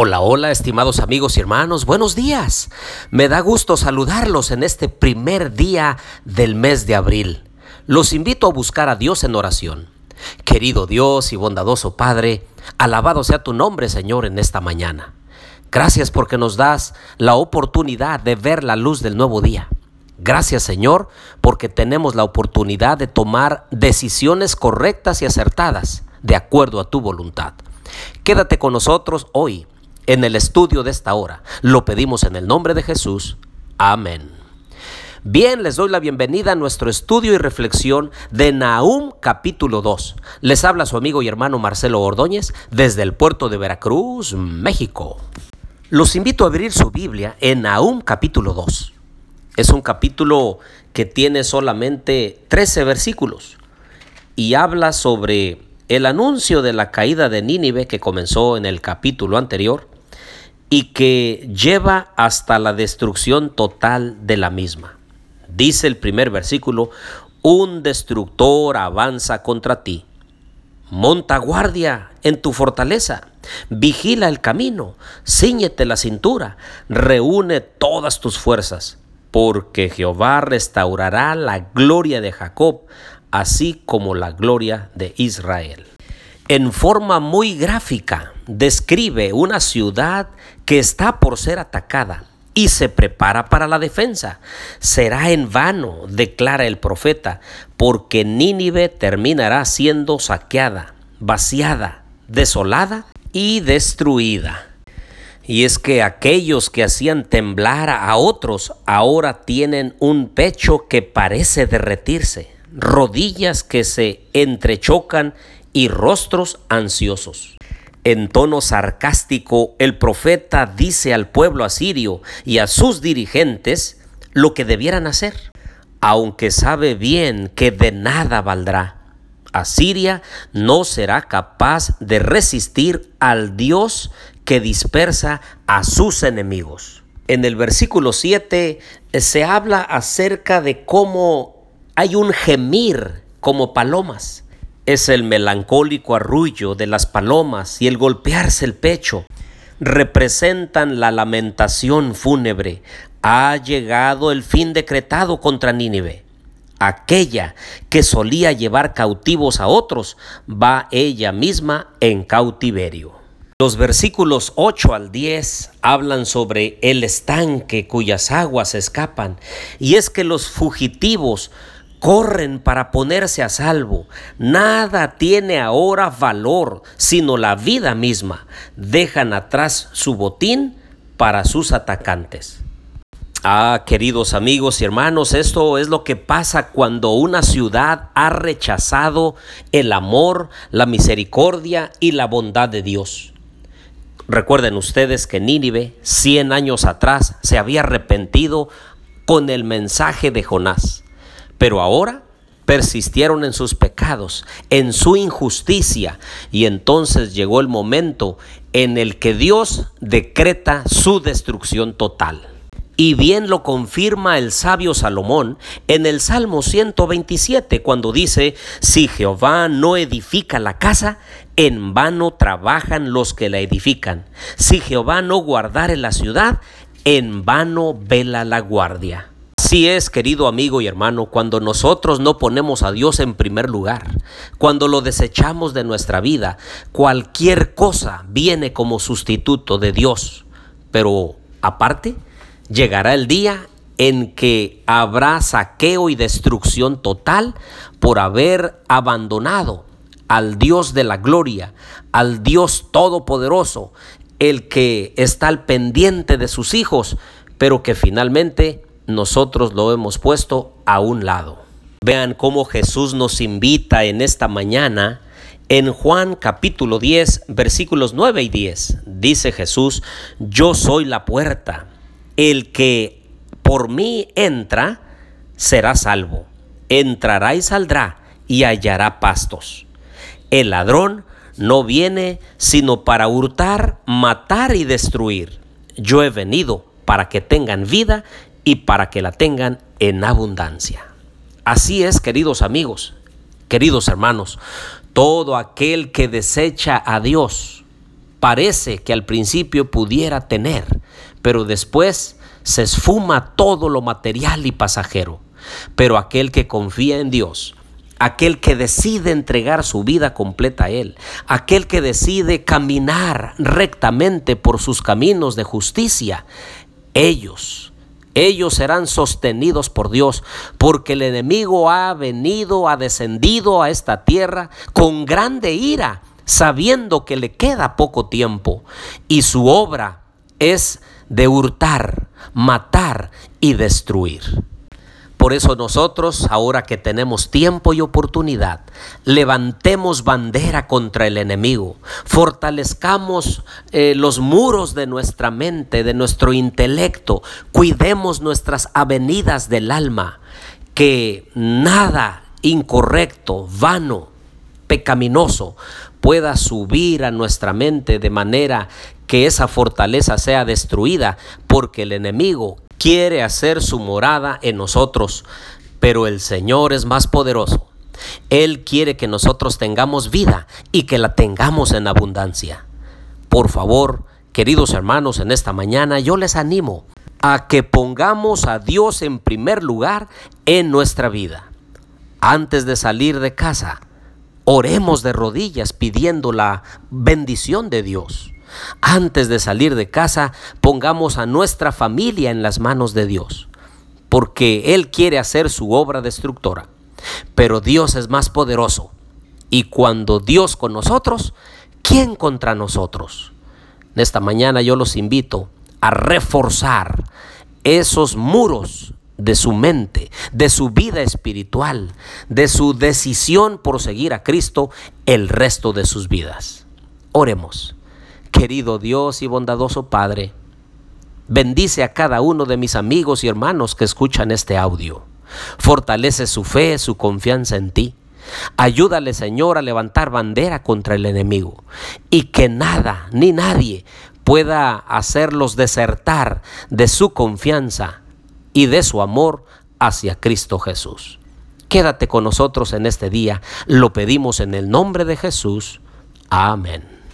Hola, hola, estimados amigos y hermanos, buenos días. Me da gusto saludarlos en este primer día del mes de abril. Los invito a buscar a Dios en oración. Querido Dios y bondadoso Padre, alabado sea tu nombre, Señor, en esta mañana. Gracias porque nos das la oportunidad de ver la luz del nuevo día. Gracias Señor porque tenemos la oportunidad de tomar decisiones correctas y acertadas de acuerdo a tu voluntad. Quédate con nosotros hoy en el estudio de esta hora. Lo pedimos en el nombre de Jesús. Amén. Bien, les doy la bienvenida a nuestro estudio y reflexión de Nahum capítulo 2. Les habla su amigo y hermano Marcelo Ordóñez desde el puerto de Veracruz, México. Los invito a abrir su Biblia en Nahum capítulo 2. Es un capítulo que tiene solamente 13 versículos y habla sobre el anuncio de la caída de Nínive que comenzó en el capítulo anterior y que lleva hasta la destrucción total de la misma. Dice el primer versículo, un destructor avanza contra ti. Monta guardia en tu fortaleza, vigila el camino, ciñete la cintura, reúne todas tus fuerzas, porque Jehová restaurará la gloria de Jacob, así como la gloria de Israel en forma muy gráfica describe una ciudad que está por ser atacada y se prepara para la defensa. Será en vano, declara el profeta, porque Nínive terminará siendo saqueada, vaciada, desolada y destruida. Y es que aquellos que hacían temblar a otros ahora tienen un pecho que parece derretirse, rodillas que se entrechocan y rostros ansiosos. En tono sarcástico, el profeta dice al pueblo asirio y a sus dirigentes lo que debieran hacer, aunque sabe bien que de nada valdrá. Asiria no será capaz de resistir al Dios que dispersa a sus enemigos. En el versículo 7 eh, se habla acerca de cómo hay un gemir como palomas es el melancólico arrullo de las palomas y el golpearse el pecho. Representan la lamentación fúnebre. Ha llegado el fin decretado contra Nínive. Aquella que solía llevar cautivos a otros, va ella misma en cautiverio. Los versículos 8 al 10 hablan sobre el estanque cuyas aguas escapan, y es que los fugitivos corren para ponerse a salvo. Nada tiene ahora valor sino la vida misma. Dejan atrás su botín para sus atacantes. Ah, queridos amigos y hermanos, esto es lo que pasa cuando una ciudad ha rechazado el amor, la misericordia y la bondad de Dios. Recuerden ustedes que Nínive, cien años atrás, se había arrepentido con el mensaje de Jonás. Pero ahora persistieron en sus pecados, en su injusticia, y entonces llegó el momento en el que Dios decreta su destrucción total. Y bien lo confirma el sabio Salomón en el Salmo 127 cuando dice, si Jehová no edifica la casa, en vano trabajan los que la edifican. Si Jehová no guardare la ciudad, en vano vela la guardia. Así es, querido amigo y hermano, cuando nosotros no ponemos a Dios en primer lugar, cuando lo desechamos de nuestra vida, cualquier cosa viene como sustituto de Dios. Pero aparte, llegará el día en que habrá saqueo y destrucción total por haber abandonado al Dios de la gloria, al Dios todopoderoso, el que está al pendiente de sus hijos, pero que finalmente nosotros lo hemos puesto a un lado. Vean cómo Jesús nos invita en esta mañana. En Juan capítulo 10, versículos 9 y 10, dice Jesús, yo soy la puerta. El que por mí entra, será salvo. Entrará y saldrá y hallará pastos. El ladrón no viene sino para hurtar, matar y destruir. Yo he venido para que tengan vida y para que la tengan en abundancia. Así es, queridos amigos, queridos hermanos, todo aquel que desecha a Dios parece que al principio pudiera tener, pero después se esfuma todo lo material y pasajero. Pero aquel que confía en Dios, aquel que decide entregar su vida completa a Él, aquel que decide caminar rectamente por sus caminos de justicia, ellos, ellos serán sostenidos por Dios, porque el enemigo ha venido, ha descendido a esta tierra con grande ira, sabiendo que le queda poco tiempo, y su obra es de hurtar, matar y destruir. Por eso nosotros, ahora que tenemos tiempo y oportunidad, levantemos bandera contra el enemigo, fortalezcamos eh, los muros de nuestra mente, de nuestro intelecto, cuidemos nuestras avenidas del alma, que nada incorrecto, vano, pecaminoso pueda subir a nuestra mente de manera que esa fortaleza sea destruida, porque el enemigo quiere hacer su morada en nosotros, pero el Señor es más poderoso. Él quiere que nosotros tengamos vida y que la tengamos en abundancia. Por favor, queridos hermanos, en esta mañana yo les animo a que pongamos a Dios en primer lugar en nuestra vida. Antes de salir de casa, oremos de rodillas pidiendo la bendición de Dios. Antes de salir de casa, pongamos a nuestra familia en las manos de Dios, porque Él quiere hacer su obra destructora. Pero Dios es más poderoso. Y cuando Dios con nosotros, ¿quién contra nosotros? En esta mañana yo los invito a reforzar esos muros de su mente, de su vida espiritual, de su decisión por seguir a Cristo el resto de sus vidas. Oremos. Querido Dios y bondadoso Padre, bendice a cada uno de mis amigos y hermanos que escuchan este audio. Fortalece su fe, su confianza en ti. Ayúdale, Señor, a levantar bandera contra el enemigo y que nada ni nadie pueda hacerlos desertar de su confianza y de su amor hacia Cristo Jesús. Quédate con nosotros en este día, lo pedimos en el nombre de Jesús. Amén.